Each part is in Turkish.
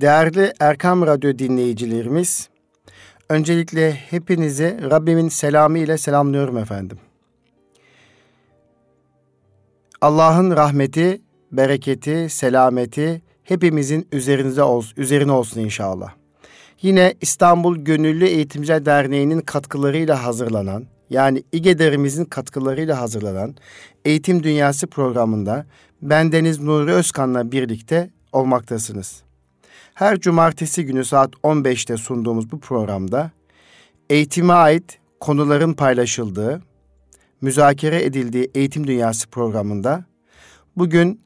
Değerli Erkam Radyo dinleyicilerimiz, öncelikle hepinizi Rabbimin selamı ile selamlıyorum efendim. Allah'ın rahmeti, bereketi, selameti hepimizin üzerinize olsun, üzerine olsun inşallah. Yine İstanbul Gönüllü Eğitimciler Derneği'nin katkılarıyla hazırlanan, yani İGEDER'imizin katkılarıyla hazırlanan Eğitim Dünyası programında bendeniz Nuri Özkan'la birlikte olmaktasınız. Her cumartesi günü saat 15'te sunduğumuz bu programda eğitime ait konuların paylaşıldığı, müzakere edildiği Eğitim Dünyası programında bugün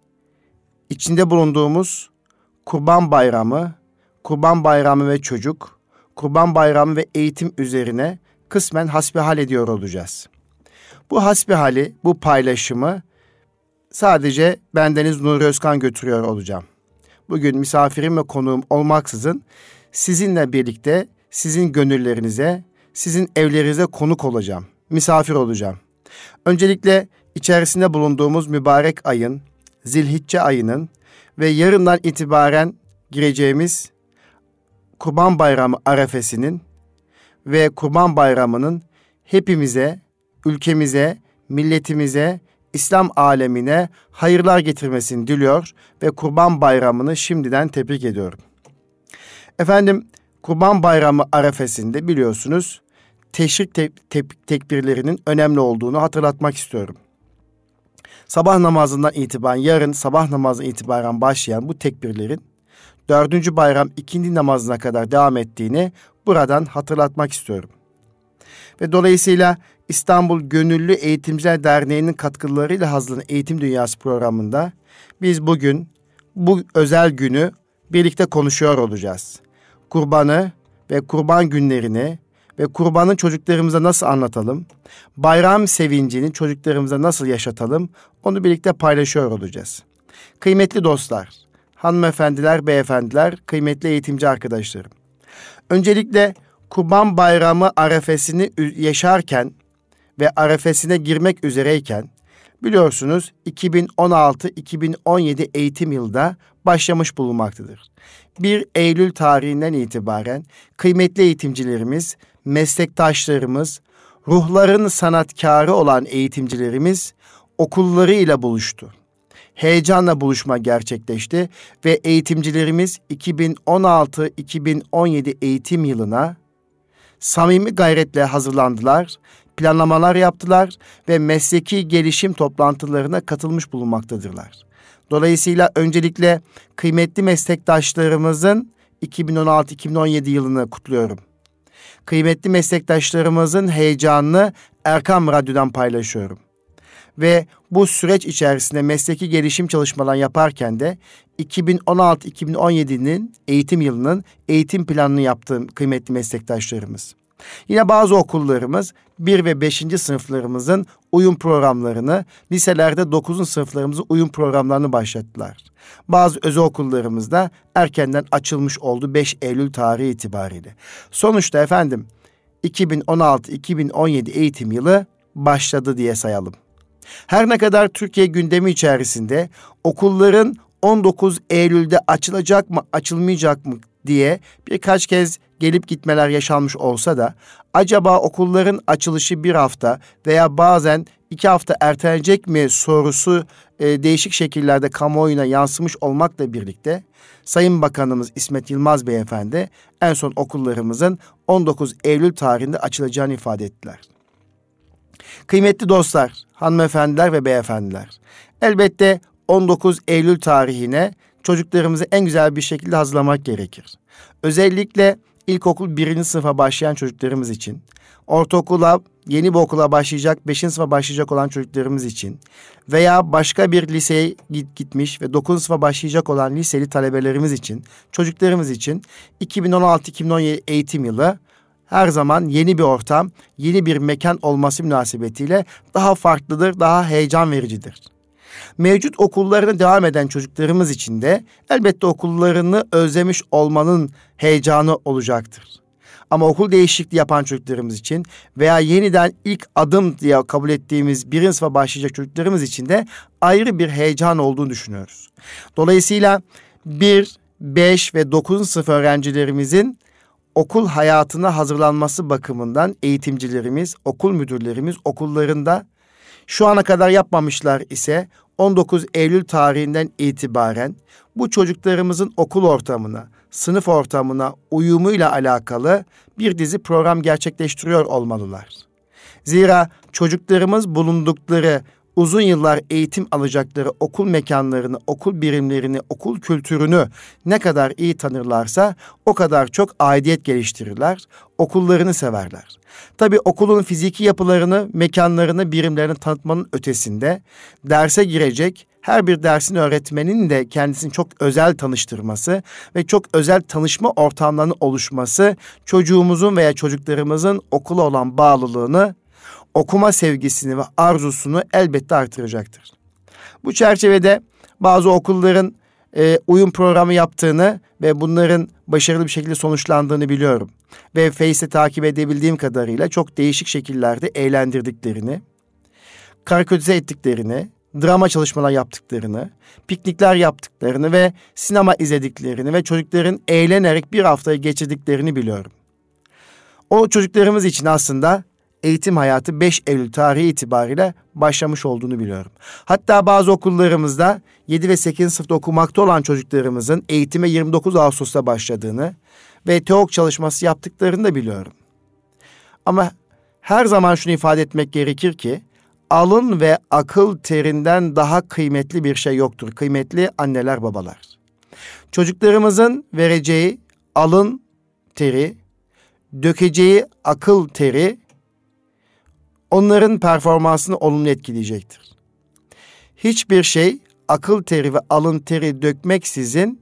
içinde bulunduğumuz Kurban Bayramı, Kurban Bayramı ve çocuk, Kurban Bayramı ve eğitim üzerine kısmen hasbihal ediyor olacağız. Bu hasbihali, bu paylaşımı sadece bendeniz Nuri Özkan götürüyor olacağım. Bugün misafirim ve konuğum olmaksızın sizinle birlikte sizin gönüllerinize, sizin evlerinize konuk olacağım, misafir olacağım. Öncelikle içerisinde bulunduğumuz mübarek ayın, Zilhicce ayının ve yarından itibaren gireceğimiz Kurban Bayramı arefesinin ve Kurban Bayramı'nın hepimize, ülkemize, milletimize, İslam alemine hayırlar getirmesini diliyor ve Kurban Bayramı'nı şimdiden tebrik ediyorum. Efendim Kurban Bayramı arefesinde biliyorsunuz teşrik te- te- tekbirlerinin önemli olduğunu hatırlatmak istiyorum. Sabah namazından itibaren yarın sabah namazından itibaren başlayan bu tekbirlerin dördüncü bayram ikindi namazına kadar devam ettiğini buradan hatırlatmak istiyorum. Ve dolayısıyla İstanbul Gönüllü Eğitimciler Derneği'nin katkılarıyla hazırlanan Eğitim Dünyası programında biz bugün bu özel günü birlikte konuşuyor olacağız. Kurbanı ve kurban günlerini ve kurbanın çocuklarımıza nasıl anlatalım? Bayram sevincini çocuklarımıza nasıl yaşatalım? Onu birlikte paylaşıyor olacağız. Kıymetli dostlar, hanımefendiler, beyefendiler, kıymetli eğitimci arkadaşlarım. Öncelikle Kurban Bayramı arefesini yaşarken ve arefesine girmek üzereyken biliyorsunuz 2016-2017 eğitim yılda başlamış bulunmaktadır. 1 Eylül tarihinden itibaren kıymetli eğitimcilerimiz, meslektaşlarımız, ruhların sanatkarı olan eğitimcilerimiz okullarıyla buluştu. Heyecanla buluşma gerçekleşti ve eğitimcilerimiz 2016-2017 eğitim yılına samimi gayretle hazırlandılar, planlamalar yaptılar ve mesleki gelişim toplantılarına katılmış bulunmaktadırlar. Dolayısıyla öncelikle kıymetli meslektaşlarımızın 2016-2017 yılını kutluyorum. Kıymetli meslektaşlarımızın heyecanını Erkam Radyo'dan paylaşıyorum. Ve bu süreç içerisinde mesleki gelişim çalışmaları yaparken de 2016-2017'nin eğitim yılının eğitim planını yaptığım kıymetli meslektaşlarımız. Yine bazı okullarımız 1 ve 5. sınıflarımızın uyum programlarını, liselerde 9. sınıflarımızın uyum programlarını başlattılar. Bazı özel okullarımızda erkenden açılmış oldu 5 Eylül tarihi itibariyle. Sonuçta efendim 2016-2017 eğitim yılı başladı diye sayalım. Her ne kadar Türkiye gündemi içerisinde okulların 19 Eylül'de açılacak mı, açılmayacak mı diye birkaç kez gelip gitmeler yaşanmış olsa da acaba okulların açılışı bir hafta veya bazen iki hafta ertelenecek mi sorusu e, değişik şekillerde kamuoyuna yansımış olmakla birlikte Sayın Bakanımız İsmet Yılmaz Beyefendi en son okullarımızın 19 Eylül tarihinde açılacağını ifade ettiler. Kıymetli dostlar, hanımefendiler ve beyefendiler. Elbette 19 Eylül tarihine çocuklarımızı en güzel bir şekilde hazırlamak gerekir. Özellikle ilkokul birinci sınıfa başlayan çocuklarımız için, ortaokula, yeni bir okula başlayacak, beşinci sınıfa başlayacak olan çocuklarımız için veya başka bir liseye gitmiş ve dokuzuncu sınıfa başlayacak olan liseli talebelerimiz için, çocuklarımız için 2016-2017 eğitim yılı her zaman yeni bir ortam, yeni bir mekan olması münasebetiyle daha farklıdır, daha heyecan vericidir. Mevcut okullarına devam eden çocuklarımız için de elbette okullarını özlemiş olmanın heyecanı olacaktır. Ama okul değişikliği yapan çocuklarımız için veya yeniden ilk adım diye kabul ettiğimiz birinci sınıfa başlayacak çocuklarımız için de ayrı bir heyecan olduğunu düşünüyoruz. Dolayısıyla bir 5 ve 9. sınıf öğrencilerimizin okul hayatına hazırlanması bakımından eğitimcilerimiz, okul müdürlerimiz okullarında şu ana kadar yapmamışlar ise 19 Eylül tarihinden itibaren bu çocuklarımızın okul ortamına, sınıf ortamına uyumuyla alakalı bir dizi program gerçekleştiriyor olmalılar. Zira çocuklarımız bulundukları uzun yıllar eğitim alacakları okul mekanlarını, okul birimlerini, okul kültürünü ne kadar iyi tanırlarsa o kadar çok aidiyet geliştirirler, okullarını severler. Tabii okulun fiziki yapılarını, mekanlarını, birimlerini tanıtmanın ötesinde derse girecek her bir dersin öğretmenin de kendisini çok özel tanıştırması ve çok özel tanışma ortamlarının oluşması çocuğumuzun veya çocuklarımızın okula olan bağlılığını okuma sevgisini ve arzusunu elbette artıracaktır. Bu çerçevede bazı okulların e, uyum programı yaptığını ve bunların başarılı bir şekilde sonuçlandığını biliyorum. Ve Face'te takip edebildiğim kadarıyla çok değişik şekillerde eğlendirdiklerini, karikatürize ettiklerini, drama çalışmalar yaptıklarını, piknikler yaptıklarını ve sinema izlediklerini ve çocukların eğlenerek bir haftayı geçirdiklerini biliyorum. O çocuklarımız için aslında eğitim hayatı 5 Eylül tarihi itibariyle başlamış olduğunu biliyorum. Hatta bazı okullarımızda 7 ve 8 sınıfta okumakta olan çocuklarımızın eğitime 29 Ağustos'ta başladığını ve TEOK çalışması yaptıklarını da biliyorum. Ama her zaman şunu ifade etmek gerekir ki alın ve akıl terinden daha kıymetli bir şey yoktur. Kıymetli anneler babalar. Çocuklarımızın vereceği alın teri, dökeceği akıl teri onların performansını olumlu etkileyecektir. Hiçbir şey akıl teri ve alın teri dökmeksizin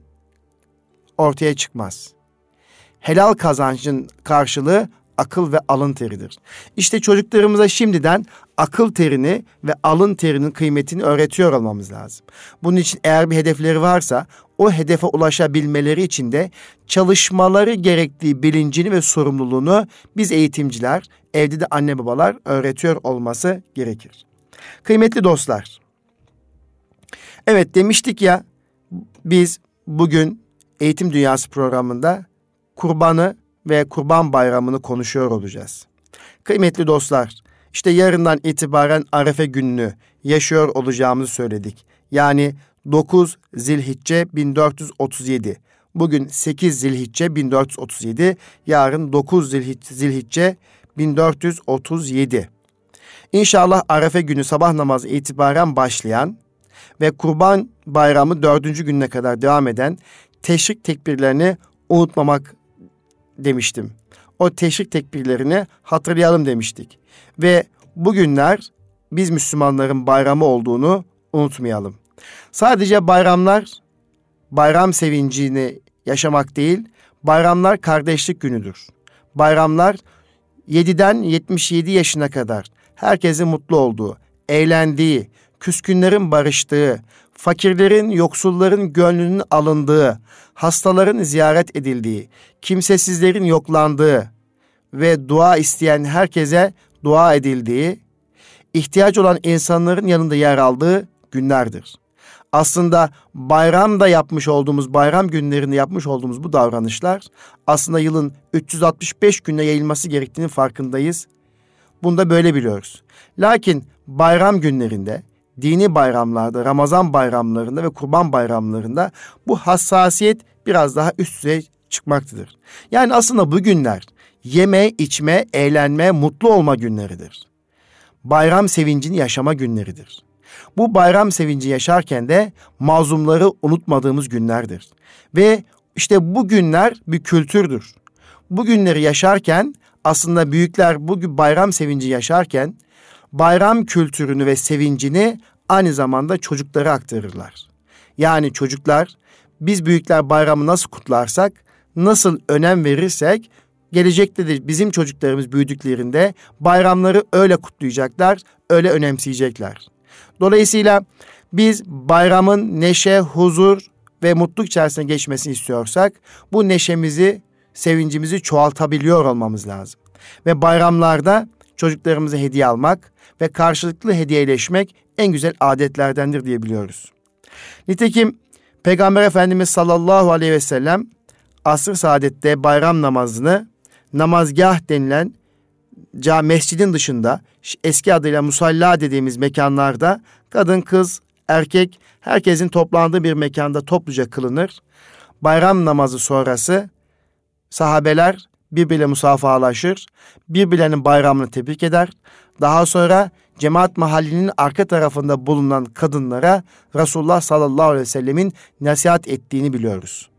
ortaya çıkmaz. Helal kazancın karşılığı akıl ve alın teridir. İşte çocuklarımıza şimdiden akıl terini ve alın terinin kıymetini öğretiyor olmamız lazım. Bunun için eğer bir hedefleri varsa o hedefe ulaşabilmeleri için de çalışmaları gerektiği bilincini ve sorumluluğunu biz eğitimciler, evde de anne babalar öğretiyor olması gerekir. Kıymetli dostlar, evet demiştik ya biz bugün Eğitim Dünyası programında kurbanı ve kurban bayramını konuşuyor olacağız. Kıymetli dostlar, işte yarından itibaren Arefe gününü yaşıyor olacağımızı söyledik. Yani 9 Zilhicce 1437. Bugün 8 Zilhicce 1437, yarın 9 Zilhicce, Zilhicce 1437. İnşallah Arefe günü sabah namazı itibaren başlayan ve Kurban Bayramı dördüncü gününe kadar devam eden teşrik tekbirlerini unutmamak demiştim. O teşrik tekbirlerini hatırlayalım demiştik. Ve bugünler biz Müslümanların bayramı olduğunu unutmayalım. Sadece bayramlar bayram sevincini yaşamak değil, bayramlar kardeşlik günüdür. Bayramlar 7'den 77 yaşına kadar herkesin mutlu olduğu, eğlendiği, küskünlerin barıştığı, fakirlerin, yoksulların gönlünün alındığı, hastaların ziyaret edildiği, kimsesizlerin yoklandığı ve dua isteyen herkese dua edildiği, ihtiyaç olan insanların yanında yer aldığı günlerdir. Aslında bayramda yapmış olduğumuz, bayram günlerinde yapmış olduğumuz bu davranışlar aslında yılın 365 günde yayılması gerektiğini farkındayız. Bunu da böyle biliyoruz. Lakin bayram günlerinde dini bayramlarda, Ramazan bayramlarında ve kurban bayramlarında bu hassasiyet biraz daha üst düzey çıkmaktadır. Yani aslında bu günler yeme, içme, eğlenme, mutlu olma günleridir. Bayram sevincini yaşama günleridir. Bu bayram sevinci yaşarken de mazlumları unutmadığımız günlerdir. Ve işte bu günler bir kültürdür. Bu günleri yaşarken aslında büyükler bu bayram sevinci yaşarken bayram kültürünü ve sevincini aynı zamanda çocuklara aktarırlar. Yani çocuklar biz büyükler bayramı nasıl kutlarsak, nasıl önem verirsek gelecekte de bizim çocuklarımız büyüdüklerinde bayramları öyle kutlayacaklar, öyle önemseyecekler. Dolayısıyla biz bayramın neşe, huzur ve mutluluk içerisine geçmesini istiyorsak bu neşemizi, sevincimizi çoğaltabiliyor olmamız lazım. Ve bayramlarda çocuklarımıza hediye almak ve karşılıklı hediyeleşmek en güzel adetlerdendir diyebiliyoruz. Nitekim Peygamber Efendimiz sallallahu aleyhi ve sellem asr saadette bayram namazını namazgah denilen cami mescidin dışında eski adıyla musalla dediğimiz mekanlarda kadın kız erkek herkesin toplandığı bir mekanda topluca kılınır. Bayram namazı sonrası sahabeler birbiriyle musafahalaşır, birbirlerinin bayramını tebrik eder. Daha sonra cemaat mahallinin arka tarafında bulunan kadınlara Resulullah sallallahu aleyhi ve sellemin nasihat ettiğini biliyoruz.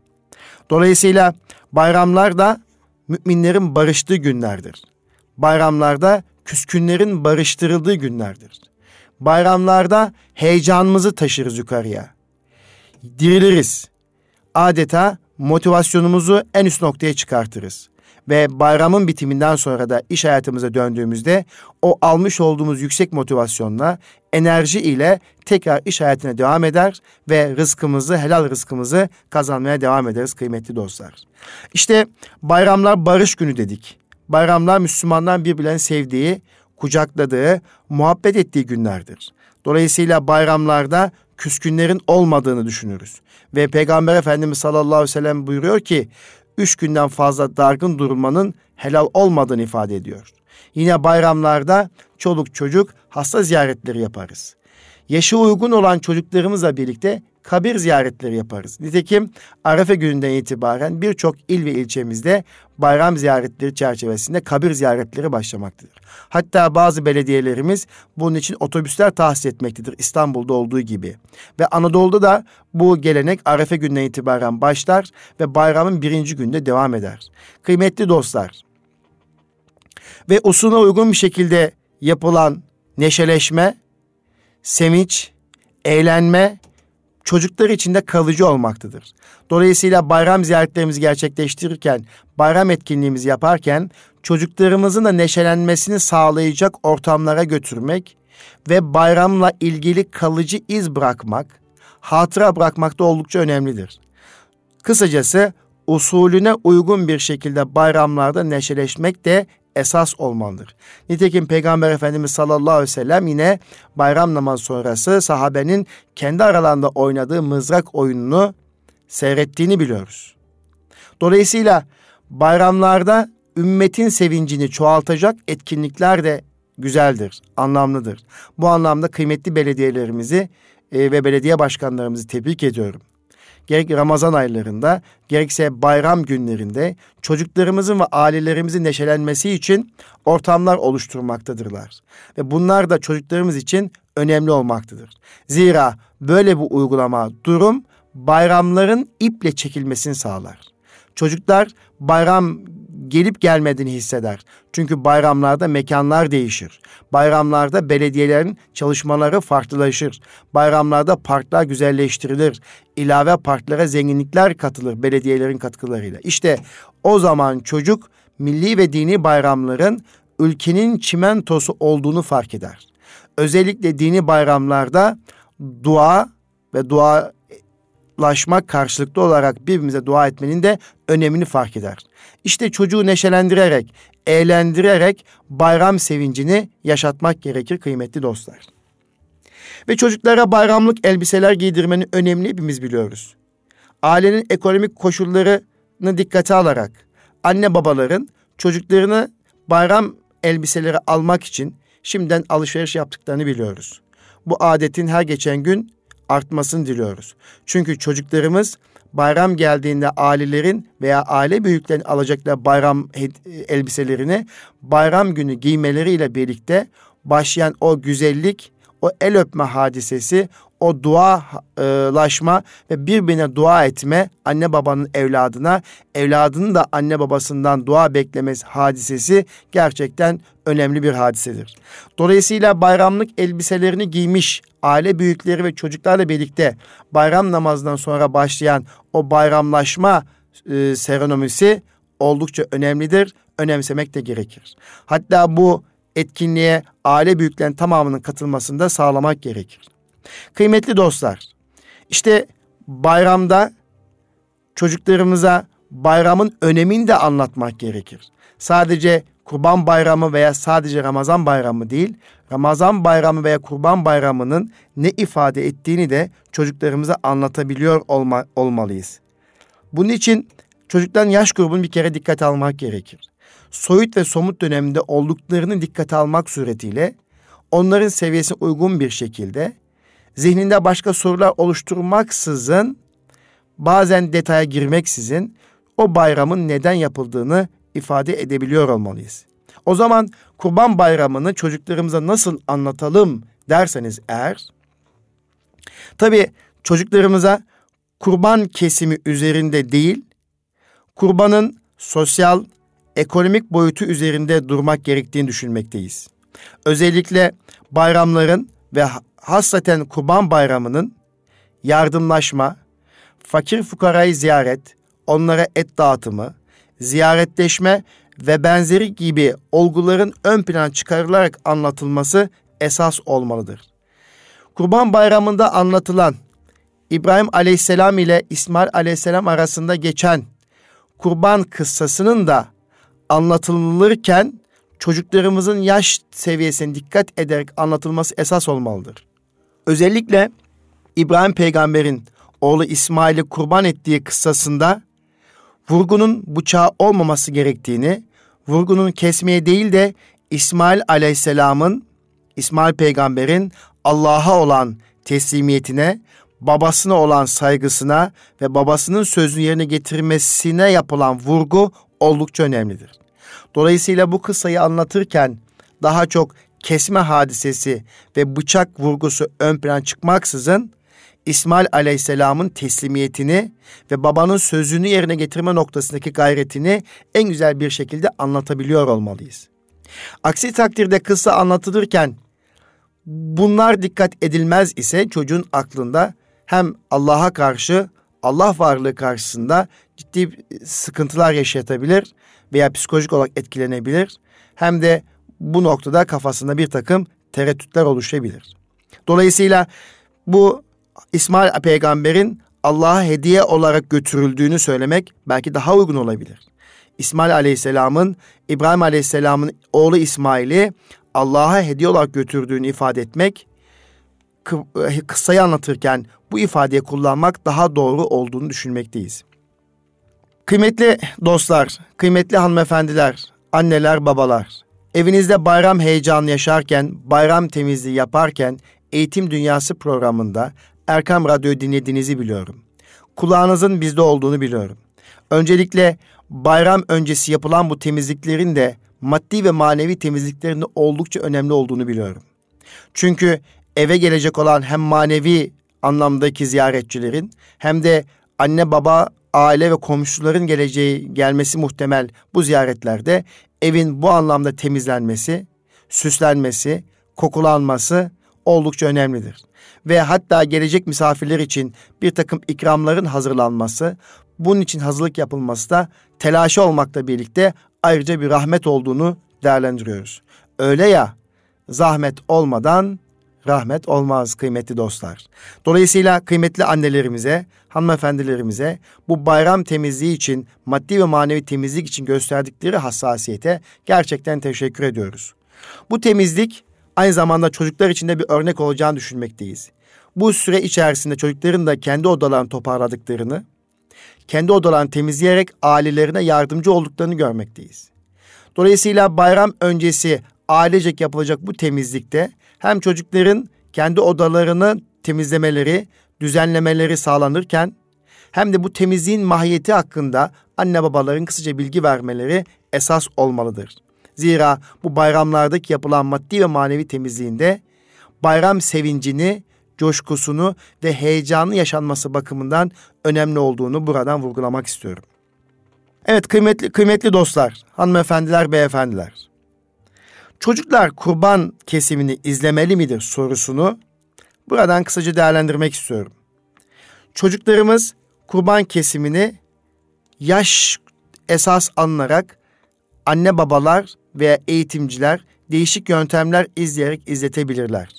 Dolayısıyla bayramlar da müminlerin barıştığı günlerdir. Bayramlarda küskünlerin barıştırıldığı günlerdir. Bayramlarda heyecanımızı taşırız yukarıya. Diriliriz. Adeta motivasyonumuzu en üst noktaya çıkartırız. Ve bayramın bitiminden sonra da iş hayatımıza döndüğümüzde o almış olduğumuz yüksek motivasyonla, enerji ile tekrar iş hayatına devam eder ve rızkımızı, helal rızkımızı kazanmaya devam ederiz kıymetli dostlar. İşte bayramlar barış günü dedik. Bayramlar Müslümanlar birbirlerini sevdiği, kucakladığı, muhabbet ettiği günlerdir. Dolayısıyla bayramlarda küskünlerin olmadığını düşünürüz. Ve Peygamber Efendimiz sallallahu aleyhi ve sellem buyuruyor ki üç günden fazla dargın durmanın helal olmadığını ifade ediyor. Yine bayramlarda çoluk çocuk hasta ziyaretleri yaparız. Yaşı uygun olan çocuklarımızla birlikte kabir ziyaretleri yaparız. Nitekim Arefe gününden itibaren birçok il ve ilçemizde bayram ziyaretleri çerçevesinde kabir ziyaretleri başlamaktadır. Hatta bazı belediyelerimiz bunun için otobüsler tahsis etmektedir İstanbul'da olduğu gibi. Ve Anadolu'da da bu gelenek Arefe gününden itibaren başlar ve bayramın birinci günde devam eder. Kıymetli dostlar ve usuna uygun bir şekilde yapılan neşeleşme, sevinç, eğlenme çocuklar için de kalıcı olmaktadır. Dolayısıyla bayram ziyaretlerimizi gerçekleştirirken, bayram etkinliğimizi yaparken çocuklarımızın da neşelenmesini sağlayacak ortamlara götürmek ve bayramla ilgili kalıcı iz bırakmak, hatıra bırakmak da oldukça önemlidir. Kısacası usulüne uygun bir şekilde bayramlarda neşeleşmek de esas olmalıdır. Nitekim Peygamber Efendimiz sallallahu aleyhi ve sellem yine bayram namazı sonrası sahabenin kendi aralarında oynadığı mızrak oyununu seyrettiğini biliyoruz. Dolayısıyla bayramlarda ümmetin sevincini çoğaltacak etkinlikler de güzeldir, anlamlıdır. Bu anlamda kıymetli belediyelerimizi e, ve belediye başkanlarımızı tebrik ediyorum gerek Ramazan aylarında gerekse bayram günlerinde çocuklarımızın ve ailelerimizin neşelenmesi için ortamlar oluşturmaktadırlar. Ve bunlar da çocuklarımız için önemli olmaktadır. Zira böyle bu uygulama durum bayramların iple çekilmesini sağlar. Çocuklar bayram gelip gelmediğini hisseder. Çünkü bayramlarda mekanlar değişir. Bayramlarda belediyelerin çalışmaları farklılaşır. Bayramlarda parklar güzelleştirilir. İlave parklara zenginlikler katılır belediyelerin katkılarıyla. İşte o zaman çocuk milli ve dini bayramların ülkenin çimentosu olduğunu fark eder. Özellikle dini bayramlarda dua ve dua laşmak karşılıklı olarak birbirimize dua etmenin de önemini fark eder. İşte çocuğu neşelendirerek, eğlendirerek bayram sevincini yaşatmak gerekir kıymetli dostlar. Ve çocuklara bayramlık elbiseler giydirmenin önemli hepimiz biliyoruz. Ailenin ekonomik koşullarını dikkate alarak anne babaların çocuklarını bayram elbiseleri almak için şimdiden alışveriş yaptıklarını biliyoruz. Bu adetin her geçen gün artmasını diliyoruz. Çünkü çocuklarımız bayram geldiğinde ailelerin veya aile büyüklerin alacakları bayram elbiselerini bayram günü giymeleriyle birlikte başlayan o güzellik, o el öpme hadisesi, o dualaşma ve birbirine dua etme anne babanın evladına, evladının da anne babasından dua beklemesi hadisesi gerçekten önemli bir hadisedir. Dolayısıyla bayramlık elbiselerini giymiş aile büyükleri ve çocuklarla birlikte bayram namazından sonra başlayan o bayramlaşma e, serenomisi oldukça önemlidir. Önemsemek de gerekir. Hatta bu etkinliğe aile büyüklerin tamamının katılmasını da sağlamak gerekir. Kıymetli dostlar, işte bayramda çocuklarımıza bayramın önemini de anlatmak gerekir. Sadece Kurban Bayramı veya sadece Ramazan Bayramı değil, Ramazan Bayramı veya Kurban Bayramı'nın ne ifade ettiğini de çocuklarımıza anlatabiliyor olma, olmalıyız. Bunun için çocukların yaş grubunu bir kere dikkate almak gerekir. Soyut ve somut döneminde olduklarını dikkate almak suretiyle onların seviyesine uygun bir şekilde zihninde başka sorular oluşturmaksızın bazen detaya girmeksizin o bayramın neden yapıldığını ifade edebiliyor olmalıyız. O zaman Kurban Bayramı'nı çocuklarımıza nasıl anlatalım derseniz eğer, tabii çocuklarımıza kurban kesimi üzerinde değil, kurbanın sosyal, ekonomik boyutu üzerinde durmak gerektiğini düşünmekteyiz. Özellikle bayramların ve hasreten Kurban Bayramı'nın yardımlaşma, fakir fukarayı ziyaret, onlara et dağıtımı, ziyaretleşme ve benzeri gibi olguların ön plana çıkarılarak anlatılması esas olmalıdır. Kurban Bayramı'nda anlatılan İbrahim Aleyhisselam ile İsmail Aleyhisselam arasında geçen kurban kıssasının da anlatılırken çocuklarımızın yaş seviyesine dikkat ederek anlatılması esas olmalıdır. Özellikle İbrahim peygamberin oğlu İsmail'i kurban ettiği kıssasında vurgunun bıçağı olmaması gerektiğini, vurgunun kesmeye değil de İsmail aleyhisselamın, İsmail peygamberin Allah'a olan teslimiyetine, babasına olan saygısına ve babasının sözünü yerine getirmesine yapılan vurgu oldukça önemlidir. Dolayısıyla bu kıssayı anlatırken daha çok kesme hadisesi ve bıçak vurgusu ön plan çıkmaksızın İsmail Aleyhisselam'ın teslimiyetini ve babanın sözünü yerine getirme noktasındaki gayretini en güzel bir şekilde anlatabiliyor olmalıyız. Aksi takdirde kıssa anlatılırken bunlar dikkat edilmez ise çocuğun aklında hem Allah'a karşı Allah varlığı karşısında ciddi sıkıntılar yaşatabilir veya psikolojik olarak etkilenebilir. Hem de bu noktada kafasında bir takım tereddütler oluşabilir. Dolayısıyla bu İsmail peygamberin Allah'a hediye olarak götürüldüğünü söylemek belki daha uygun olabilir. İsmail aleyhisselamın İbrahim aleyhisselamın oğlu İsmail'i Allah'a hediye olarak götürdüğünü ifade etmek kıssayı anlatırken bu ifadeyi kullanmak daha doğru olduğunu düşünmekteyiz. Kıymetli dostlar, kıymetli hanımefendiler, anneler, babalar, evinizde bayram heyecanı yaşarken, bayram temizliği yaparken Eğitim Dünyası programında Erkam Radyo'yu dinlediğinizi biliyorum. Kulağınızın bizde olduğunu biliyorum. Öncelikle bayram öncesi yapılan bu temizliklerin de maddi ve manevi temizliklerin de oldukça önemli olduğunu biliyorum. Çünkü eve gelecek olan hem manevi anlamdaki ziyaretçilerin hem de anne baba, aile ve komşuların geleceği gelmesi muhtemel bu ziyaretlerde evin bu anlamda temizlenmesi, süslenmesi, kokulanması oldukça önemlidir. Ve hatta gelecek misafirler için bir takım ikramların hazırlanması, bunun için hazırlık yapılması da telaşı olmakla birlikte ayrıca bir rahmet olduğunu değerlendiriyoruz. Öyle ya, zahmet olmadan rahmet olmaz kıymetli dostlar. Dolayısıyla kıymetli annelerimize, hanımefendilerimize bu bayram temizliği için, maddi ve manevi temizlik için gösterdikleri hassasiyete gerçekten teşekkür ediyoruz. Bu temizlik aynı zamanda çocuklar için de bir örnek olacağını düşünmekteyiz. Bu süre içerisinde çocukların da kendi odalarını toparladıklarını, kendi odalarını temizleyerek ailelerine yardımcı olduklarını görmekteyiz. Dolayısıyla bayram öncesi ailecek yapılacak bu temizlikte hem çocukların kendi odalarını temizlemeleri, düzenlemeleri sağlanırken hem de bu temizliğin mahiyeti hakkında anne babaların kısaca bilgi vermeleri esas olmalıdır. Zira bu bayramlardaki yapılan maddi ve manevi temizliğinde bayram sevincini, coşkusunu ve heyecanı yaşanması bakımından önemli olduğunu buradan vurgulamak istiyorum. Evet kıymetli kıymetli dostlar, hanımefendiler, beyefendiler. Çocuklar kurban kesimini izlemeli midir sorusunu buradan kısaca değerlendirmek istiyorum. Çocuklarımız kurban kesimini yaş esas alınarak anne babalar veya eğitimciler değişik yöntemler izleyerek izletebilirler.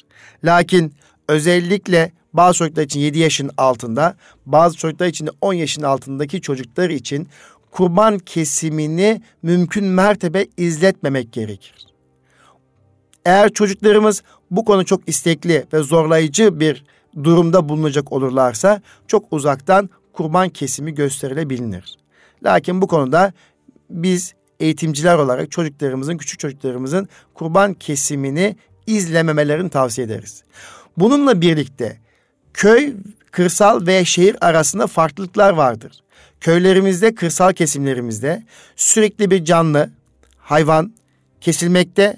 Lakin özellikle bazı çocuklar için 7 yaşın altında, bazı çocuklar için de 10 yaşın altındaki çocuklar için kurban kesimini mümkün mertebe izletmemek gerekir. Eğer çocuklarımız bu konu çok istekli ve zorlayıcı bir durumda bulunacak olurlarsa çok uzaktan kurban kesimi gösterilebilir. Lakin bu konuda biz eğitimciler olarak çocuklarımızın, küçük çocuklarımızın kurban kesimini izlememelerini tavsiye ederiz. Bununla birlikte köy, kırsal ve şehir arasında farklılıklar vardır. Köylerimizde, kırsal kesimlerimizde sürekli bir canlı, hayvan kesilmekte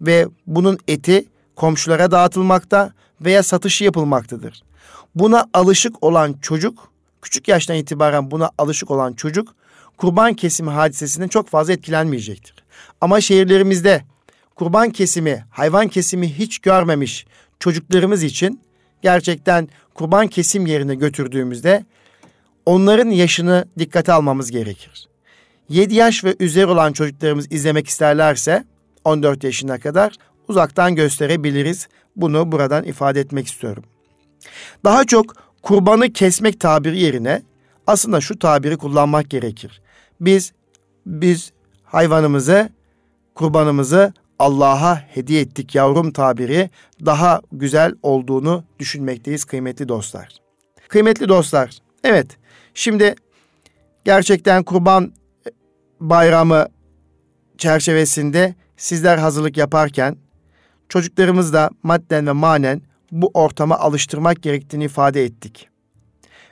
ve bunun eti komşulara dağıtılmakta veya satışı yapılmaktadır. Buna alışık olan çocuk, küçük yaştan itibaren buna alışık olan çocuk kurban kesimi hadisesinden çok fazla etkilenmeyecektir. Ama şehirlerimizde kurban kesimi, hayvan kesimi hiç görmemiş çocuklarımız için gerçekten kurban kesim yerine götürdüğümüzde onların yaşını dikkate almamız gerekir. 7 yaş ve üzeri olan çocuklarımız izlemek isterlerse 14 yaşına kadar uzaktan gösterebiliriz. Bunu buradan ifade etmek istiyorum. Daha çok kurbanı kesmek tabiri yerine aslında şu tabiri kullanmak gerekir. Biz biz hayvanımızı, kurbanımızı Allah'a hediye ettik yavrum tabiri daha güzel olduğunu düşünmekteyiz kıymetli dostlar. Kıymetli dostlar, evet şimdi gerçekten kurban bayramı çerçevesinde sizler hazırlık yaparken çocuklarımız da madden ve manen bu ortama alıştırmak gerektiğini ifade ettik.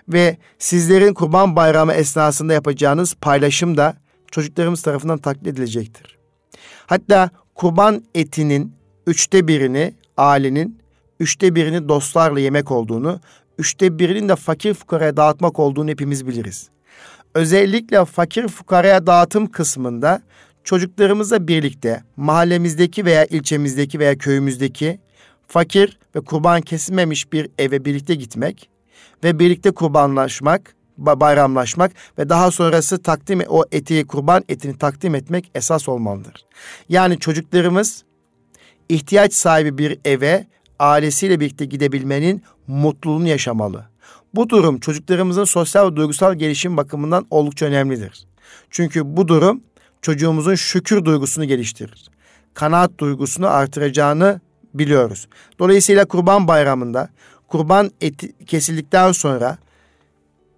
Ve sizlerin kurban bayramı esnasında yapacağınız paylaşım da çocuklarımız tarafından taklit edilecektir. Hatta kurban etinin üçte birini ailenin, üçte birini dostlarla yemek olduğunu, üçte birinin de fakir fukaraya dağıtmak olduğunu hepimiz biliriz. Özellikle fakir fukaraya dağıtım kısmında çocuklarımızla birlikte mahallemizdeki veya ilçemizdeki veya köyümüzdeki fakir ve kurban kesilmemiş bir eve birlikte gitmek ve birlikte kurbanlaşmak, bayramlaşmak ve daha sonrası takdim o eti kurban etini takdim etmek esas olmalıdır. Yani çocuklarımız ihtiyaç sahibi bir eve ailesiyle birlikte gidebilmenin mutluluğunu yaşamalı. Bu durum çocuklarımızın sosyal ve duygusal gelişim bakımından oldukça önemlidir. Çünkü bu durum çocuğumuzun şükür duygusunu geliştirir. Kanaat duygusunu artıracağını biliyoruz. Dolayısıyla Kurban Bayramı'nda kurban eti kesildikten sonra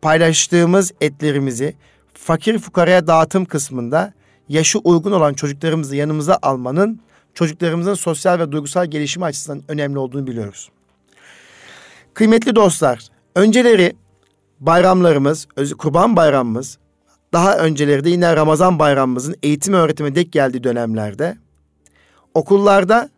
paylaştığımız etlerimizi fakir fukaraya dağıtım kısmında yaşı uygun olan çocuklarımızı yanımıza almanın çocuklarımızın sosyal ve duygusal gelişimi açısından önemli olduğunu biliyoruz. Kıymetli dostlar, önceleri bayramlarımız, kurban bayramımız, daha önceleri de yine Ramazan bayramımızın eğitim öğretime dek geldiği dönemlerde okullarda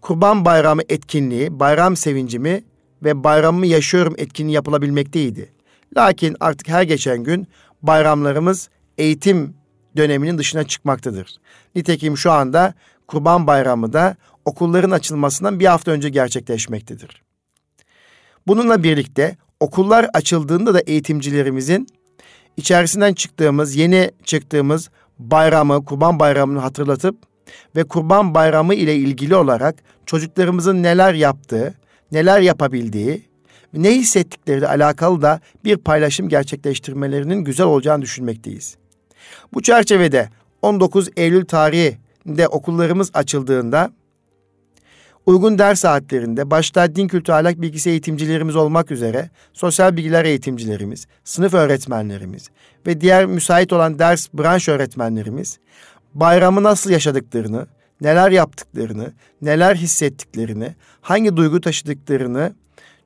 Kurban Bayramı etkinliği, bayram sevincimi ve bayramımı yaşıyorum etkinliği yapılabilmekteydi. Lakin artık her geçen gün bayramlarımız eğitim döneminin dışına çıkmaktadır. Nitekim şu anda Kurban Bayramı da okulların açılmasından bir hafta önce gerçekleşmektedir. Bununla birlikte okullar açıldığında da eğitimcilerimizin içerisinden çıktığımız, yeni çıktığımız bayramı, Kurban Bayramı'nı hatırlatıp ve Kurban Bayramı ile ilgili olarak çocuklarımızın neler yaptığı, neler yapabildiği, ne hissettikleri alakalı da bir paylaşım gerçekleştirmelerinin güzel olacağını düşünmekteyiz. Bu çerçevede 19 Eylül tarihinde okullarımız açıldığında uygun ders saatlerinde başta din kültürü ahlak bilgisi eğitimcilerimiz olmak üzere sosyal bilgiler eğitimcilerimiz, sınıf öğretmenlerimiz ve diğer müsait olan ders branş öğretmenlerimiz bayramı nasıl yaşadıklarını, neler yaptıklarını, neler hissettiklerini, hangi duygu taşıdıklarını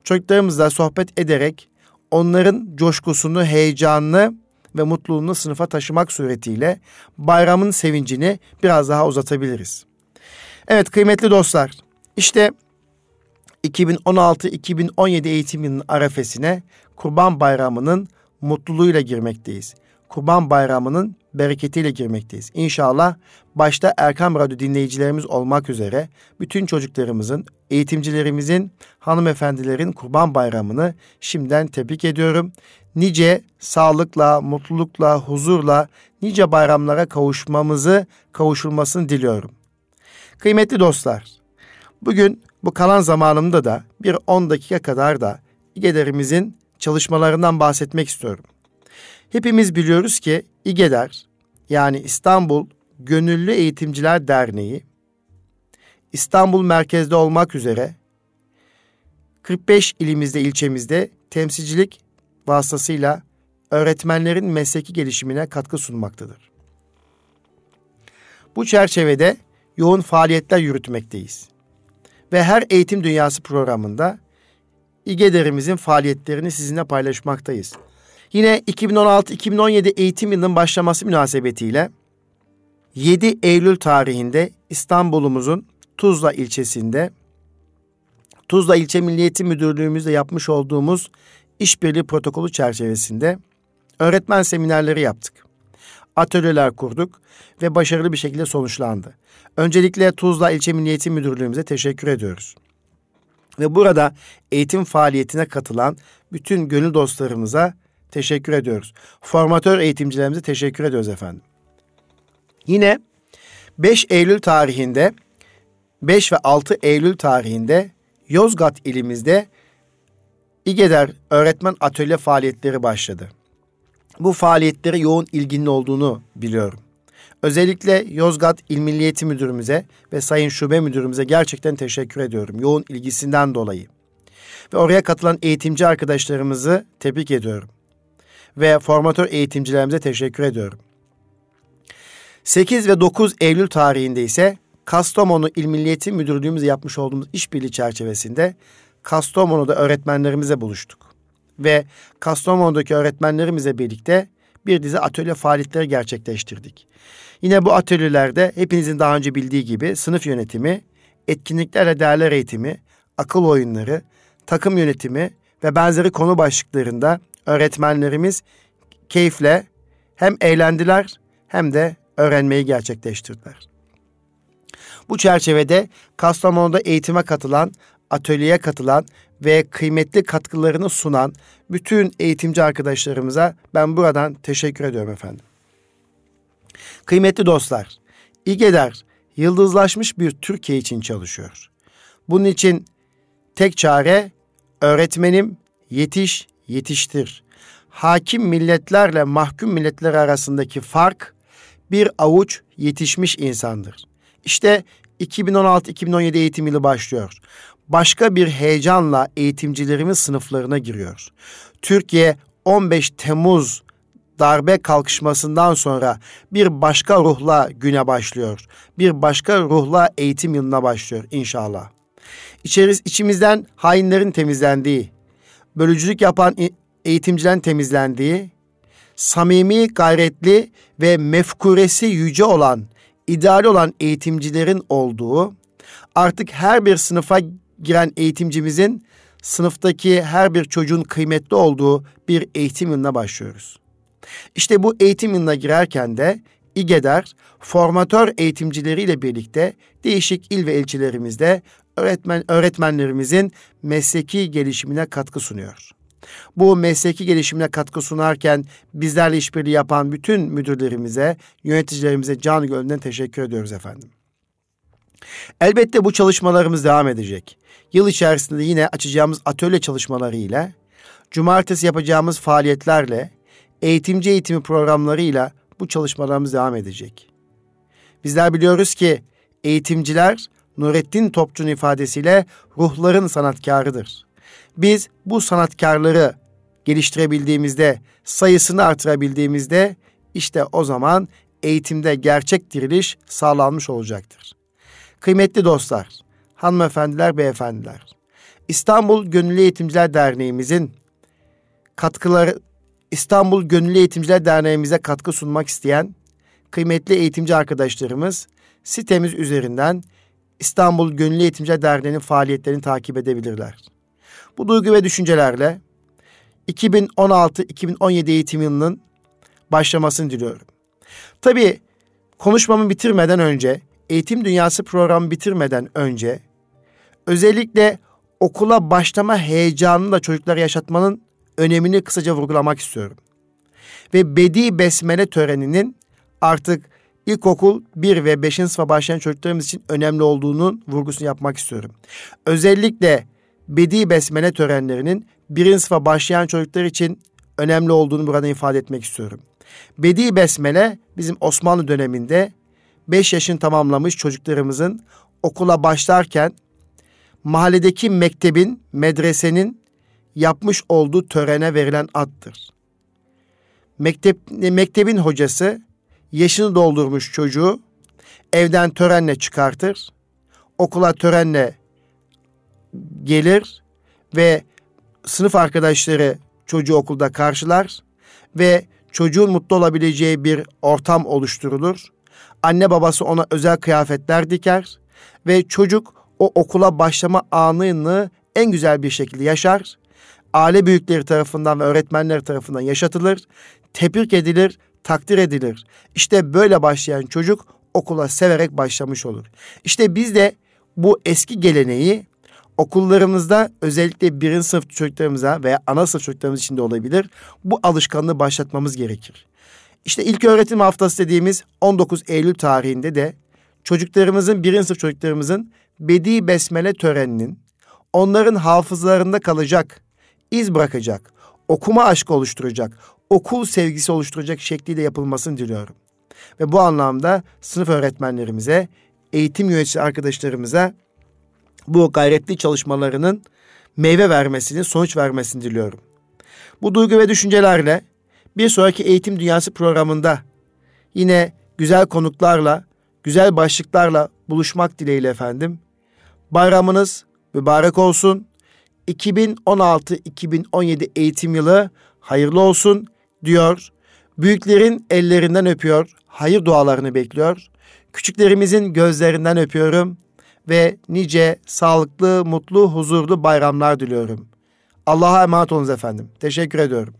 çocuklarımızla sohbet ederek onların coşkusunu, heyecanını ve mutluluğunu sınıfa taşımak suretiyle bayramın sevincini biraz daha uzatabiliriz. Evet kıymetli dostlar, işte 2016-2017 eğitim yılının arefesine Kurban Bayramı'nın mutluluğuyla girmekteyiz. Kurban Bayramı'nın bereketiyle girmekteyiz. İnşallah başta Erkam Radyo dinleyicilerimiz olmak üzere bütün çocuklarımızın, eğitimcilerimizin, hanımefendilerin Kurban Bayramı'nı şimdiden tebrik ediyorum. Nice sağlıkla, mutlulukla, huzurla nice bayramlara kavuşmamızı, kavuşulmasını diliyorum. Kıymetli dostlar, bugün bu kalan zamanımda da bir 10 dakika kadar da İGEDER'imizin çalışmalarından bahsetmek istiyorum. Hepimiz biliyoruz ki İGEDER yani İstanbul Gönüllü Eğitimciler Derneği İstanbul merkezde olmak üzere 45 ilimizde ilçemizde temsilcilik vasıtasıyla öğretmenlerin mesleki gelişimine katkı sunmaktadır. Bu çerçevede yoğun faaliyetler yürütmekteyiz. Ve her eğitim dünyası programında İGEDER'imizin faaliyetlerini sizinle paylaşmaktayız. Yine 2016-2017 eğitim yılının başlaması münasebetiyle 7 Eylül tarihinde İstanbul'umuzun Tuzla ilçesinde Tuzla İlçe Milliyeti Müdürlüğümüzde yapmış olduğumuz işbirliği protokolü çerçevesinde öğretmen seminerleri yaptık. Atölyeler kurduk ve başarılı bir şekilde sonuçlandı. Öncelikle Tuzla İlçe Milliyeti Müdürlüğümüze teşekkür ediyoruz. Ve burada eğitim faaliyetine katılan bütün gönül dostlarımıza teşekkür ediyoruz. Formatör eğitimcilerimize teşekkür ediyoruz efendim. Yine 5 Eylül tarihinde 5 ve 6 Eylül tarihinde Yozgat ilimizde İGEDER öğretmen atölye faaliyetleri başladı. Bu faaliyetlere yoğun ilginin olduğunu biliyorum. Özellikle Yozgat İl Milliyeti Müdürümüze ve Sayın Şube Müdürümüze gerçekten teşekkür ediyorum. Yoğun ilgisinden dolayı. Ve oraya katılan eğitimci arkadaşlarımızı tebrik ediyorum. Ve formatör eğitimcilerimize teşekkür ediyorum. 8 ve 9 Eylül tarihinde ise Kastamonu İl Milliyeti Müdürlüğümüzle yapmış olduğumuz işbirliği çerçevesinde Kastamonu'da öğretmenlerimize buluştuk. Ve Kastamonu'daki öğretmenlerimizle birlikte bir dizi atölye faaliyetleri gerçekleştirdik. Yine bu atölyelerde hepinizin daha önce bildiği gibi sınıf yönetimi, etkinliklerle değerler eğitimi, akıl oyunları, takım yönetimi ve benzeri konu başlıklarında öğretmenlerimiz keyifle hem eğlendiler hem de öğrenmeyi gerçekleştirdiler. Bu çerçevede Kastamonu'da eğitime katılan, atölyeye katılan ve kıymetli katkılarını sunan bütün eğitimci arkadaşlarımıza ben buradan teşekkür ediyorum efendim. Kıymetli dostlar, İGEDER yıldızlaşmış bir Türkiye için çalışıyor. Bunun için tek çare öğretmenim yetiş, yetiştir. Hakim milletlerle mahkum milletler arasındaki fark bir avuç yetişmiş insandır. İşte 2016-2017 eğitim yılı başlıyor. Başka bir heyecanla eğitimcilerimiz sınıflarına giriyor. Türkiye 15 Temmuz darbe kalkışmasından sonra bir başka ruhla güne başlıyor. Bir başka ruhla eğitim yılına başlıyor inşallah. İçeriz, içimizden hainlerin temizlendiği, bölücülük yapan eğitimcilerin temizlendiği, samimi, gayretli ve mefkuresi yüce olan, ideali olan eğitimcilerin olduğu, artık her bir sınıfa giren eğitimcimizin sınıftaki her bir çocuğun kıymetli olduğu bir eğitim yılına başlıyoruz. İşte bu eğitim yılına girerken de İGEDER formatör eğitimcileriyle birlikte değişik il ve ilçelerimizde öğretmen öğretmenlerimizin mesleki gelişimine katkı sunuyor. Bu mesleki gelişimine katkı sunarken bizlerle işbirliği yapan bütün müdürlerimize, yöneticilerimize can gönülden teşekkür ediyoruz efendim. Elbette bu çalışmalarımız devam edecek. Yıl içerisinde yine açacağımız atölye çalışmaları ile, cumartesi yapacağımız faaliyetlerle, eğitimci eğitimi programlarıyla bu çalışmalarımız devam edecek. Bizler biliyoruz ki eğitimciler Nurettin Topçu'nun ifadesiyle ruhların sanatkarıdır. Biz bu sanatkarları geliştirebildiğimizde, sayısını artırabildiğimizde işte o zaman eğitimde gerçek diriliş sağlanmış olacaktır. Kıymetli dostlar, hanımefendiler, beyefendiler. İstanbul Gönüllü Eğitimciler Derneğimizin katkıları İstanbul Gönüllü Eğitimciler Derneğimize katkı sunmak isteyen kıymetli eğitimci arkadaşlarımız sitemiz üzerinden İstanbul Gönüllü Eğitimciler Derneği'nin faaliyetlerini takip edebilirler. Bu duygu ve düşüncelerle 2016-2017 eğitim yılının başlamasını diliyorum. Tabii konuşmamı bitirmeden önce, eğitim dünyası programı bitirmeden önce özellikle okula başlama heyecanını da çocuklara yaşatmanın önemini kısaca vurgulamak istiyorum. Ve Bedi Besmele töreninin artık ilkokul 1 ve 5. sınıfa başlayan çocuklarımız için önemli olduğunun vurgusunu yapmak istiyorum. Özellikle Bedi Besmele törenlerinin 1. sınıfa başlayan çocuklar için önemli olduğunu burada ifade etmek istiyorum. Bedi Besmele bizim Osmanlı döneminde 5 yaşını tamamlamış çocuklarımızın okula başlarken mahalledeki mektebin, medresenin yapmış olduğu törene verilen addır. Mektep, mektebin hocası yaşını doldurmuş çocuğu evden törenle çıkartır. Okula törenle gelir ve sınıf arkadaşları çocuğu okulda karşılar ve çocuğun mutlu olabileceği bir ortam oluşturulur. Anne babası ona özel kıyafetler diker ve çocuk o okula başlama anını en güzel bir şekilde yaşar. Aile büyükleri tarafından ve öğretmenler tarafından yaşatılır, tebrik edilir, takdir edilir. İşte böyle başlayan çocuk okula severek başlamış olur. İşte biz de bu eski geleneği okullarımızda özellikle birinci sınıf çocuklarımıza veya ana sınıf çocuklarımız için de olabilir. Bu alışkanlığı başlatmamız gerekir. İşte ilk öğretim haftası dediğimiz 19 Eylül tarihinde de çocuklarımızın, birinci sınıf çocuklarımızın Bedi Besmele töreninin onların hafızlarında kalacak, iz bırakacak, okuma aşkı oluşturacak, okul sevgisi oluşturacak şekliyle yapılmasını diliyorum. Ve bu anlamda sınıf öğretmenlerimize, eğitim yöneticisi arkadaşlarımıza bu gayretli çalışmalarının meyve vermesini, sonuç vermesini diliyorum. Bu duygu ve düşüncelerle bir sonraki Eğitim Dünyası programında yine güzel konuklarla, güzel başlıklarla buluşmak dileğiyle efendim. Bayramınız mübarek olsun. 2016-2017 eğitim yılı hayırlı olsun diyor. Büyüklerin ellerinden öpüyor, hayır dualarını bekliyor. Küçüklerimizin gözlerinden öpüyorum ve nice sağlıklı, mutlu, huzurlu bayramlar diliyorum. Allah'a emanet olunuz efendim. Teşekkür ediyorum.